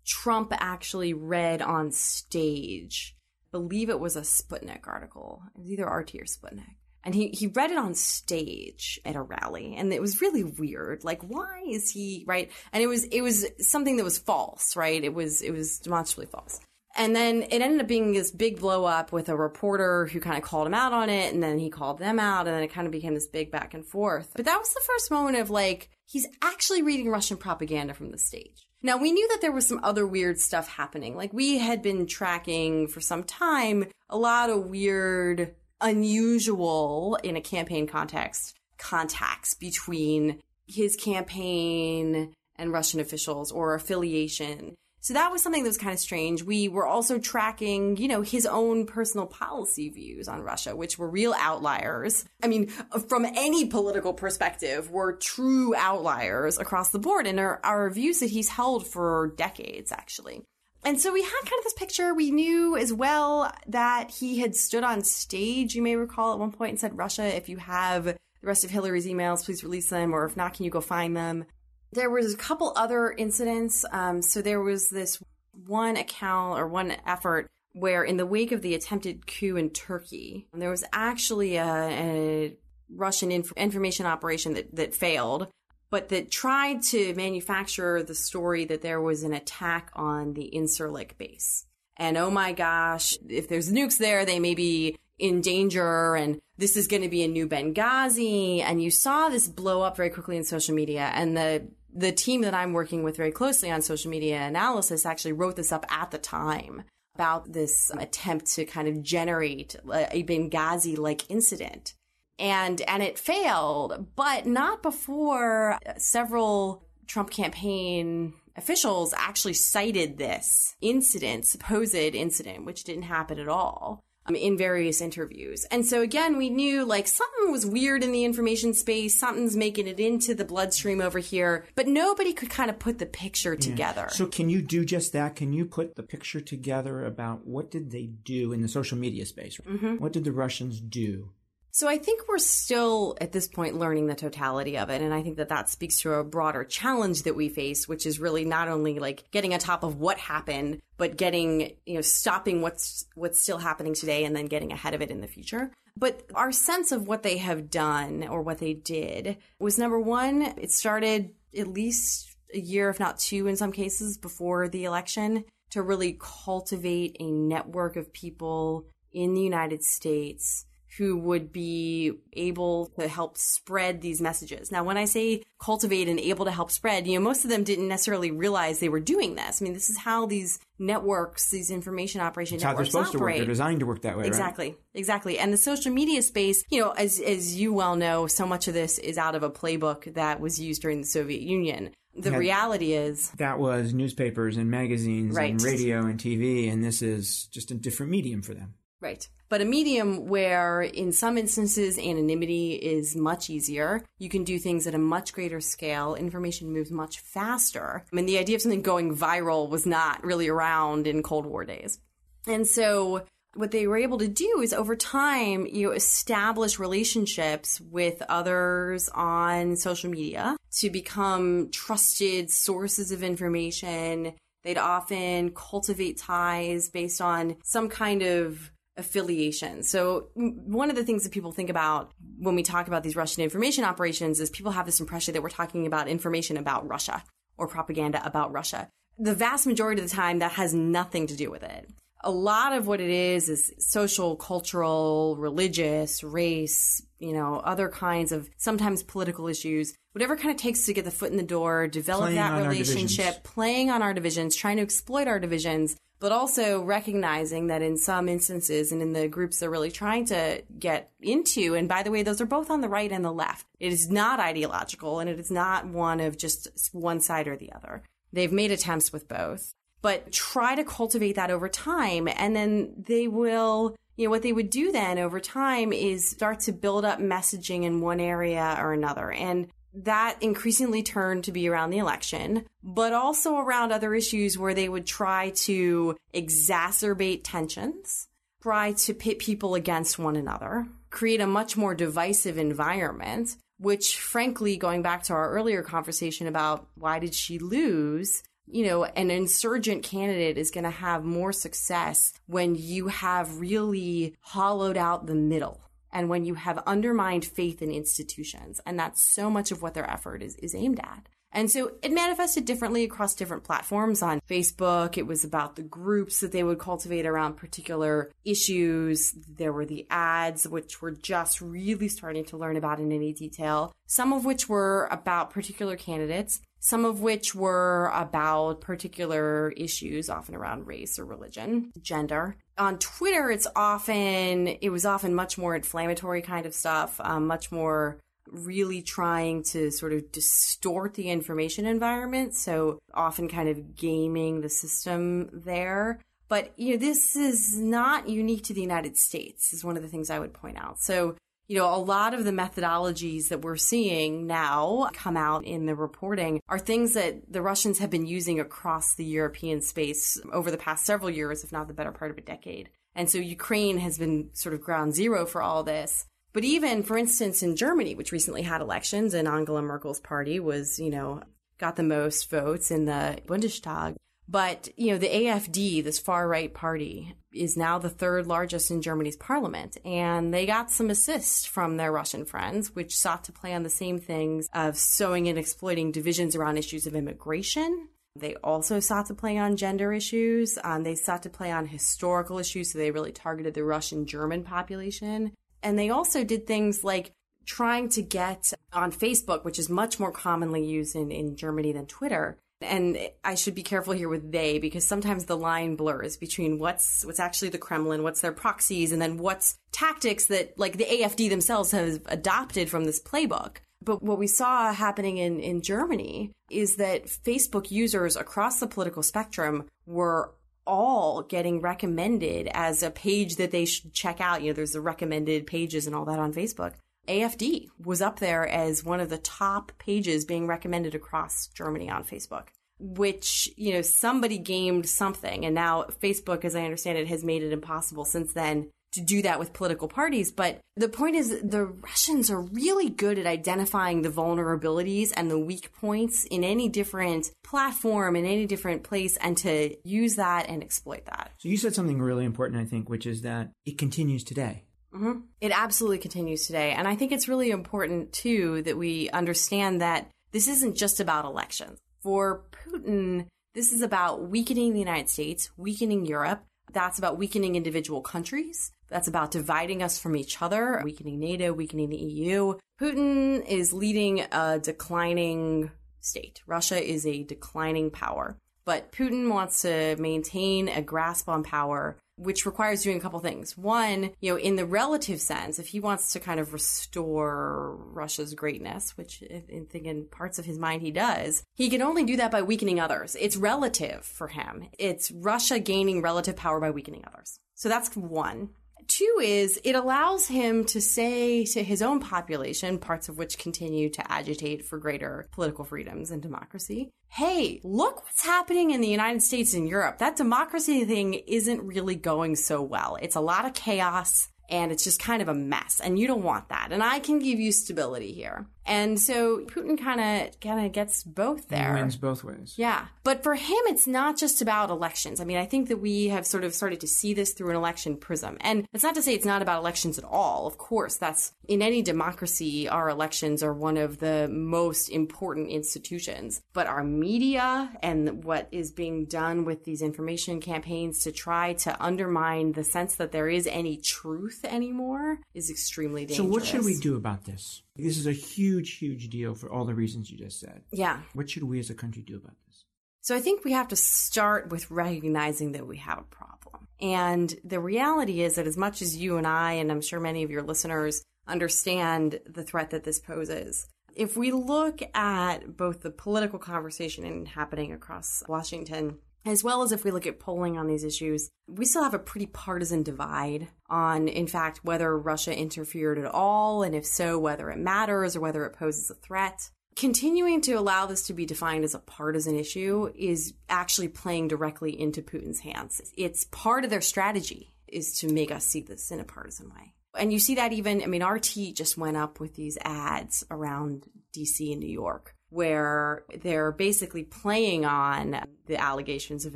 Trump actually read on stage, believe it was a Sputnik article. It was either RT or Sputnik and he, he read it on stage at a rally and it was really weird like why is he right and it was it was something that was false right it was it was demonstrably false And then it ended up being this big blow up with a reporter who kind of called him out on it, and then he called them out, and then it kind of became this big back and forth. But that was the first moment of like, he's actually reading Russian propaganda from the stage. Now, we knew that there was some other weird stuff happening. Like, we had been tracking for some time a lot of weird, unusual, in a campaign context, contacts between his campaign and Russian officials or affiliation. So that was something that was kind of strange. We were also tracking, you know, his own personal policy views on Russia, which were real outliers. I mean, from any political perspective, were true outliers across the board and are, are views that he's held for decades, actually. And so we had kind of this picture. We knew as well that he had stood on stage, you may recall at one point, and said, Russia, if you have the rest of Hillary's emails, please release them, or if not, can you go find them? There was a couple other incidents. Um, so there was this one account or one effort where, in the wake of the attempted coup in Turkey, there was actually a, a Russian inf- information operation that, that failed, but that tried to manufacture the story that there was an attack on the Incirlik base. And oh my gosh, if there's nukes there, they may be in danger and this is going to be a new Benghazi. And you saw this blow up very quickly in social media. And the the team that I'm working with very closely on social media analysis actually wrote this up at the time about this attempt to kind of generate a Benghazi like incident. And, and it failed, but not before several Trump campaign officials actually cited this incident, supposed incident, which didn't happen at all um, in various interviews. And so again, we knew like something was weird in the information space, something's making it into the bloodstream over here, but nobody could kind of put the picture together. Yeah. So can you do just that? Can you put the picture together about what did they do in the social media space? Mm-hmm. What did the Russians do? So I think we're still at this point learning the totality of it. And I think that that speaks to a broader challenge that we face, which is really not only like getting on top of what happened, but getting, you know, stopping what's, what's still happening today and then getting ahead of it in the future. But our sense of what they have done or what they did was number one, it started at least a year, if not two in some cases before the election to really cultivate a network of people in the United States who would be able to help spread these messages. Now, when I say cultivate and able to help spread, you know, most of them didn't necessarily realize they were doing this. I mean, this is how these networks, these information operation it's networks how they're supposed operate. to work. They're designed to work that way, Exactly. Right? Exactly. And the social media space, you know, as, as you well know, so much of this is out of a playbook that was used during the Soviet Union. The reality is, That was newspapers and magazines Right. and radio and TV, and this is just a different medium for them. Right. But a medium where, in some instances, anonymity is much easier. You can do things at a much greater scale. Information moves much faster. I mean, the idea of something going viral was not really around in Cold War days. And so, what they were able to do is over time, you establish relationships with others on social media to become trusted sources of information. They'd often cultivate ties based on some kind of affiliation. So one of the things that people think about when we talk about these Russian information operations is people have this impression that we're talking about information about Russia or propaganda about Russia. The vast majority of the time that has nothing to do with it. A lot of what it is is social, cultural, religious, race, you know, other kinds of sometimes political issues. Whatever kind of takes to get the foot in the door, develop Playing that relationship, playing on our divisions, trying to exploit our divisions, but also recognizing that in some instances and in the groups they're really trying to get into, and by the way, those are both on the right and the left. It is not ideological and it is not one of just one side or the other. They've made attempts with both, but try to cultivate that over time. And then they will, you know, what they would do then over time is start to build up messaging in one area or another. And that increasingly turned to be around the election, but also around other issues where they would try to exacerbate tensions, try to pit people against one another, create a much more divisive environment, which frankly, going back to our earlier conversation about why did she lose, you know, an insurgent candidate is going to have more success when you have really hollowed out the middle and when you have undermined faith in institutions. And that's so much of what their effort is, is aimed at. And so it manifested differently across different platforms. On Facebook, it was about the groups that they would cultivate around particular issues. There were the ads, which were just really starting to learn about in any detail, some of which were about particular candidates, some of which were about particular issues, often around race or religion, gender. On Twitter, it's often, it was often much more inflammatory kind of stuff, um, much more really trying to sort of distort the information environment. So often kind of gaming the system there. But, you know, this is not unique to the United States, is one of the things I would point out. So, you know, a lot of the methodologies that we're seeing now come out in the reporting are things that the Russians have been using across the European space over the past several years, if not the better part of a decade. And so Ukraine has been sort of ground zero for all this. But even, for instance, in Germany, which recently had elections and Angela Merkel's party was, you know, got the most votes in the Bundestag. But, you know, the AFD, this far right party, is now the third largest in Germany's parliament. And they got some assist from their Russian friends, which sought to play on the same things of sowing and exploiting divisions around issues of immigration. They also sought to play on gender issues. Um, they sought to play on historical issues. So they really targeted the Russian German population. And they also did things like trying to get on Facebook, which is much more commonly used in, in Germany than Twitter. And I should be careful here with they because sometimes the line blurs between what's what's actually the Kremlin, what's their proxies, and then what's tactics that like the AFD themselves have adopted from this playbook. But what we saw happening in, in Germany is that Facebook users across the political spectrum were all getting recommended as a page that they should check out. You know, there's the recommended pages and all that on Facebook. AFD was up there as one of the top pages being recommended across Germany on Facebook, which, you know, somebody gamed something. And now Facebook, as I understand it, has made it impossible since then to do that with political parties. But the point is, the Russians are really good at identifying the vulnerabilities and the weak points in any different platform, in any different place, and to use that and exploit that. So you said something really important, I think, which is that it continues today. Mm-hmm. It absolutely continues today. And I think it's really important, too, that we understand that this isn't just about elections. For Putin, this is about weakening the United States, weakening Europe. That's about weakening individual countries. That's about dividing us from each other, weakening NATO, weakening the EU. Putin is leading a declining state. Russia is a declining power. But Putin wants to maintain a grasp on power which requires doing a couple things. One, you know, in the relative sense, if he wants to kind of restore Russia's greatness, which I think in parts of his mind he does, he can only do that by weakening others. It's relative for him. It's Russia gaining relative power by weakening others. So that's one. Two is it allows him to say to his own population, parts of which continue to agitate for greater political freedoms and democracy, hey, look what's happening in the United States and Europe. That democracy thing isn't really going so well. It's a lot of chaos and it's just kind of a mess and you don't want that. And I can give you stability here. And so Putin kind of kind of gets both there. He wins both ways. Yeah. But for him it's not just about elections. I mean, I think that we have sort of started to see this through an election prism. And it's not to say it's not about elections at all. Of course, that's in any democracy our elections are one of the most important institutions. But our media and what is being done with these information campaigns to try to undermine the sense that there is any truth anymore is extremely dangerous. So what should we do about this? This is a huge, huge deal for all the reasons you just said. Yeah. What should we as a country do about this? So I think we have to start with recognizing that we have a problem. And the reality is that as much as you and I, and I'm sure many of your listeners, understand the threat that this poses, if we look at both the political conversation happening across Washington as well as if we look at polling on these issues, we still have a pretty partisan divide on, in fact, whether Russia interfered at all, and if so, whether it matters or whether it poses a threat. Continuing to allow this to be defined as a partisan issue is actually playing directly into Putin's hands. It's part of their strategy is to make us see this in a partisan way. And you see that even, I mean, RT just went up with these ads around DC and New York where they're basically playing on the allegations of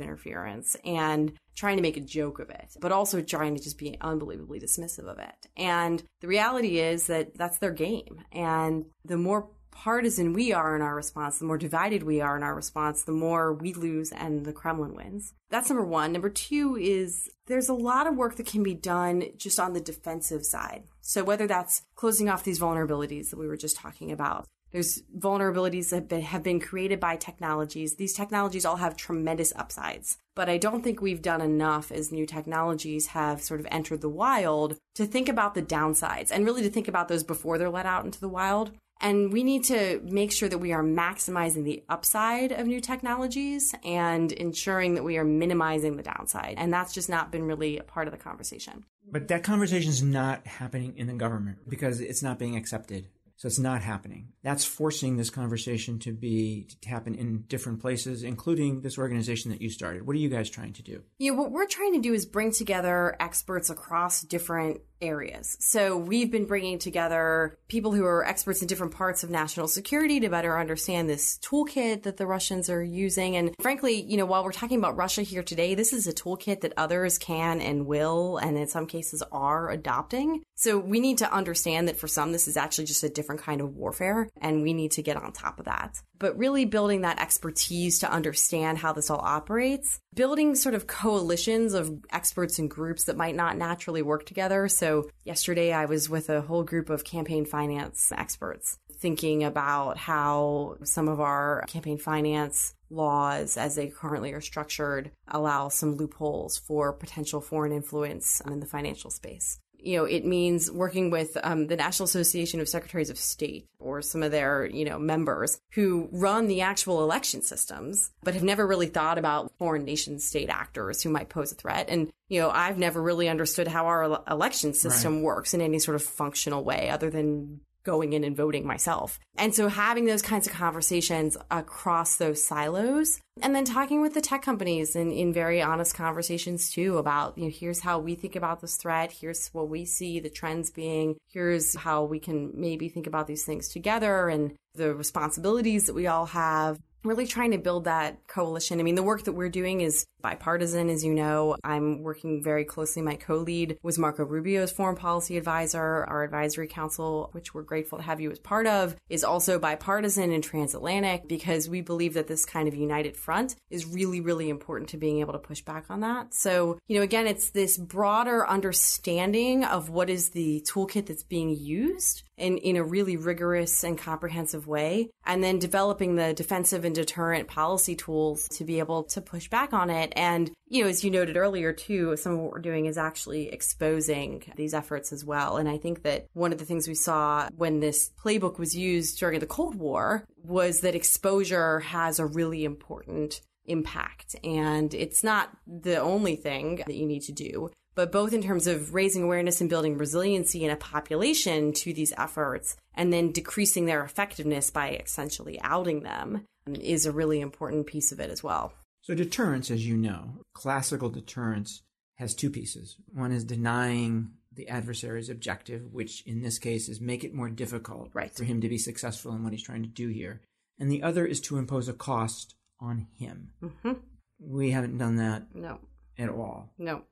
interference and trying to make a joke of it, but also trying to just be unbelievably dismissive of it. And the reality is that that's their game. And the more partisan we are in our response, the more divided we are in our response, the more we lose and the Kremlin wins. That's number one. Number two is there's a lot of work that can be done just on the defensive side. So whether that's closing off these vulnerabilities that we were just talking about, there's vulnerabilities that have been created by technologies. These technologies all have tremendous upsides, but I don't think we've done enough as new technologies have sort of entered the wild to think about the downsides and really to think about those before they're let out into the wild. And we need to make sure that we are maximizing the upside of new technologies and ensuring that we are minimizing the downside. And that's just not been really a part of the conversation. But that conversation is not happening in the government because it's not being accepted. So it's not happening. That's forcing this conversation to be to happen in different places, including this organization that you started. What are you guys trying to do? Yeah, what we're trying to do is bring together experts across different areas. So we've been bringing together people who are experts in different parts of national security to better understand this toolkit that the Russians are using. And frankly, you know, while we're talking about Russia here today, this is a toolkit that others can and will, and in some cases are adopting. So we need to understand that for some, this is actually just a different kind of warfare, and we need to get on top of that. But really building that expertise to understand how this all operates, building sort of coalitions of experts and groups that might not naturally work together. So yesterday I was with a whole group of campaign finance experts thinking about how some of our campaign finance laws as they currently are structured allow some loopholes for potential foreign influence in the financial space you know, it means working with um, the National Association of Secretaries of State or some of their, you know, members who run the actual election systems, but have never really thought about foreign nation state actors who might pose a threat. And, you know, I've never really understood how our election system right. works in any sort of functional way other than going in and voting myself. And so having those kinds of conversations across those silos and then talking with the tech companies and in very honest conversations too about, you know, here's how we think about this threat. Here's what we see the trends being. Here's how we can maybe think about these things together and the responsibilities that we all have really trying to build that coalition. I mean, the work that we're doing is bipartisan, as you know. I'm working very closely. My co-lead was Marco Rubio's foreign policy advisor. Our advisory council, which we're grateful to have you as part of, is also bipartisan and transatlantic because we believe that this kind of united front is really, really important to being able to push back on that. So, you know, again, it's this broader understanding of what is the toolkit that's being used in, in a really rigorous and comprehensive way, and then developing the defensive and deterrent policy tools to be able to push back on it and, you know, as you noted earlier, too, some of what we're doing is actually exposing these efforts as well. And I think that one of the things we saw when this playbook was used during the Cold War was that exposure has a really important impact. And it's not the only thing that you need to do but both in terms of raising awareness and building resiliency in a population to these efforts and then decreasing their effectiveness by essentially outing them is a really important piece of it as well. So, deterrence, as you know, classical deterrence has two pieces. One is denying the adversary's objective, which in this case is make it more difficult right. for him to be successful in what he's trying to do here. And the other is to impose a cost on him. Mm-hmm. We haven't done that no. at all. No.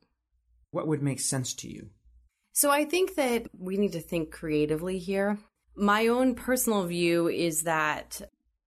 What would make sense to you? So I think that we need to think creatively here. My own personal view is that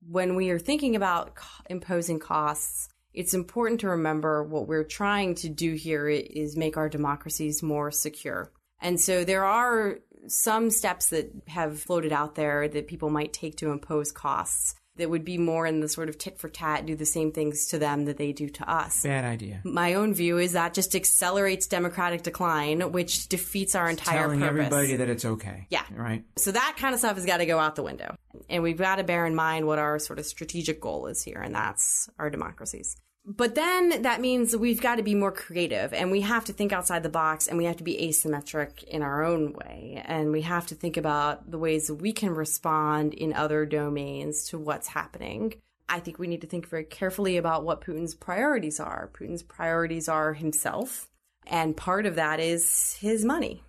when we are thinking about imposing costs, it's important to remember what we're trying to do here is make our democracies more secure. And so there are some steps that have floated out there that people might take to impose costs that would be more in the sort of tit for tat, do the same things to them that they do to us. Bad idea. My own view is that just accelerates democratic decline, which defeats our entire telling purpose. everybody that it's okay. Yeah. Right. So that kind of stuff has got to go out the window. And we've got to bear in mind what our sort of strategic goal is here, and that's our democracies. But then that means we've got to be more creative and we have to think outside the box and we have to be asymmetric in our own way. And we have to think about the ways we can respond in other domains to what's happening. I think we need to think very carefully about what Putin's priorities are. Putin's priorities are himself, and part of that is his money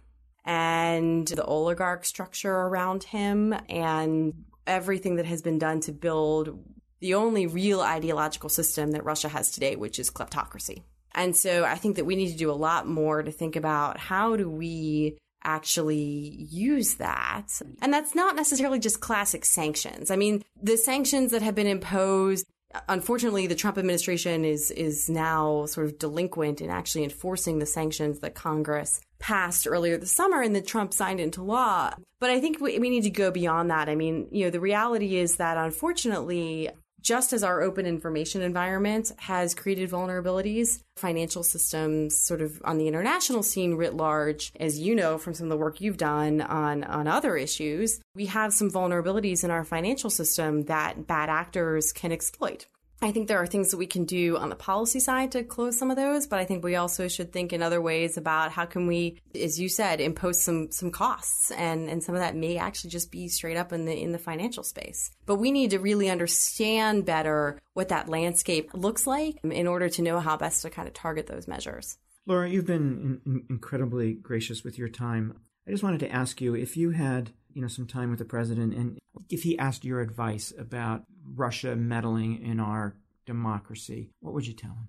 and the oligarch structure around him and everything that has been done to build the only real ideological system that Russia has today, which is kleptocracy. And so I think that we need to do a lot more to think about how do we actually use that. And that's not necessarily just classic sanctions. I mean, the sanctions that have been imposed unfortunately the Trump administration is is now sort of delinquent in actually enforcing the sanctions that Congress passed earlier this summer and that Trump signed into law. But I think we, we need to go beyond that. I mean, you know, the reality is that unfortunately just as our open information environment has created vulnerabilities, financial systems sort of on the international scene writ large, as you know from some of the work you've done on, on other issues, we have some vulnerabilities in our financial system that bad actors can exploit. I think there are things that we can do on the policy side to close some of those, but I think we also should think in other ways about how can we, as you said, impose some some costs, and and some of that may actually just be straight up in the in the financial space. But we need to really understand better what that landscape looks like in order to know how best to kind of target those measures. Laura, you've been in, incredibly gracious with your time. I just wanted to ask you if you had you know some time with the president and if he asked your advice about Russia meddling in our democracy, what would you tell him?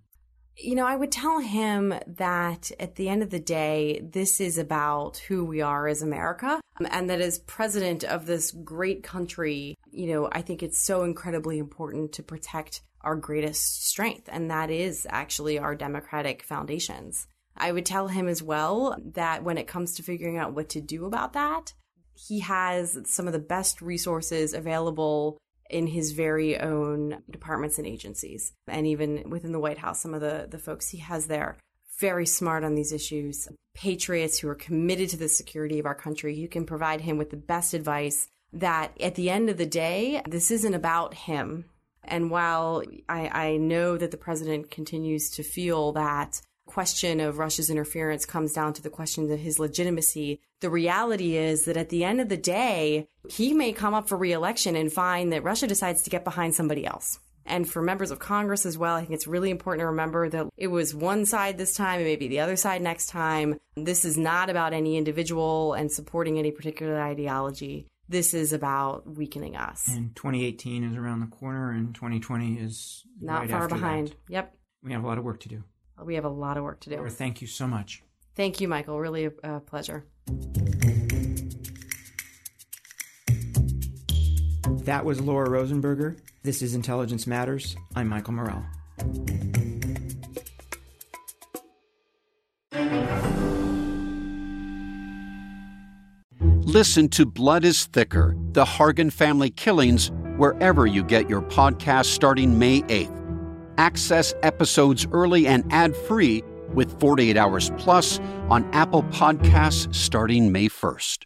You know, I would tell him that at the end of the day, this is about who we are as America. Um, and that as president of this great country, you know, I think it's so incredibly important to protect our greatest strength. And that is actually our democratic foundations. I would tell him as well that when it comes to figuring out what to do about that, he has some of the best resources available in his very own departments and agencies. And even within the White House, some of the, the folks he has there, very smart on these issues, patriots who are committed to the security of our country. You can provide him with the best advice that at the end of the day, this isn't about him. And while I, I know that the president continues to feel that question of Russia's interference comes down to the question of his legitimacy. The reality is that at the end of the day, he may come up for reelection and find that Russia decides to get behind somebody else. And for members of Congress as well, I think it's really important to remember that it was one side this time, it may be the other side next time. This is not about any individual and supporting any particular ideology. This is about weakening us. And 2018 is around the corner, and 2020 is not right far behind. That. Yep. We have a lot of work to do. We have a lot of work to do. Laura, thank you so much. Thank you, Michael. Really a, a pleasure. That was Laura Rosenberger. This is Intelligence Matters. I'm Michael Morell. Listen to Blood is Thicker The Hargan Family Killings wherever you get your podcast starting May 8th. Access episodes early and ad free with 48 Hours Plus on Apple Podcasts starting May 1st.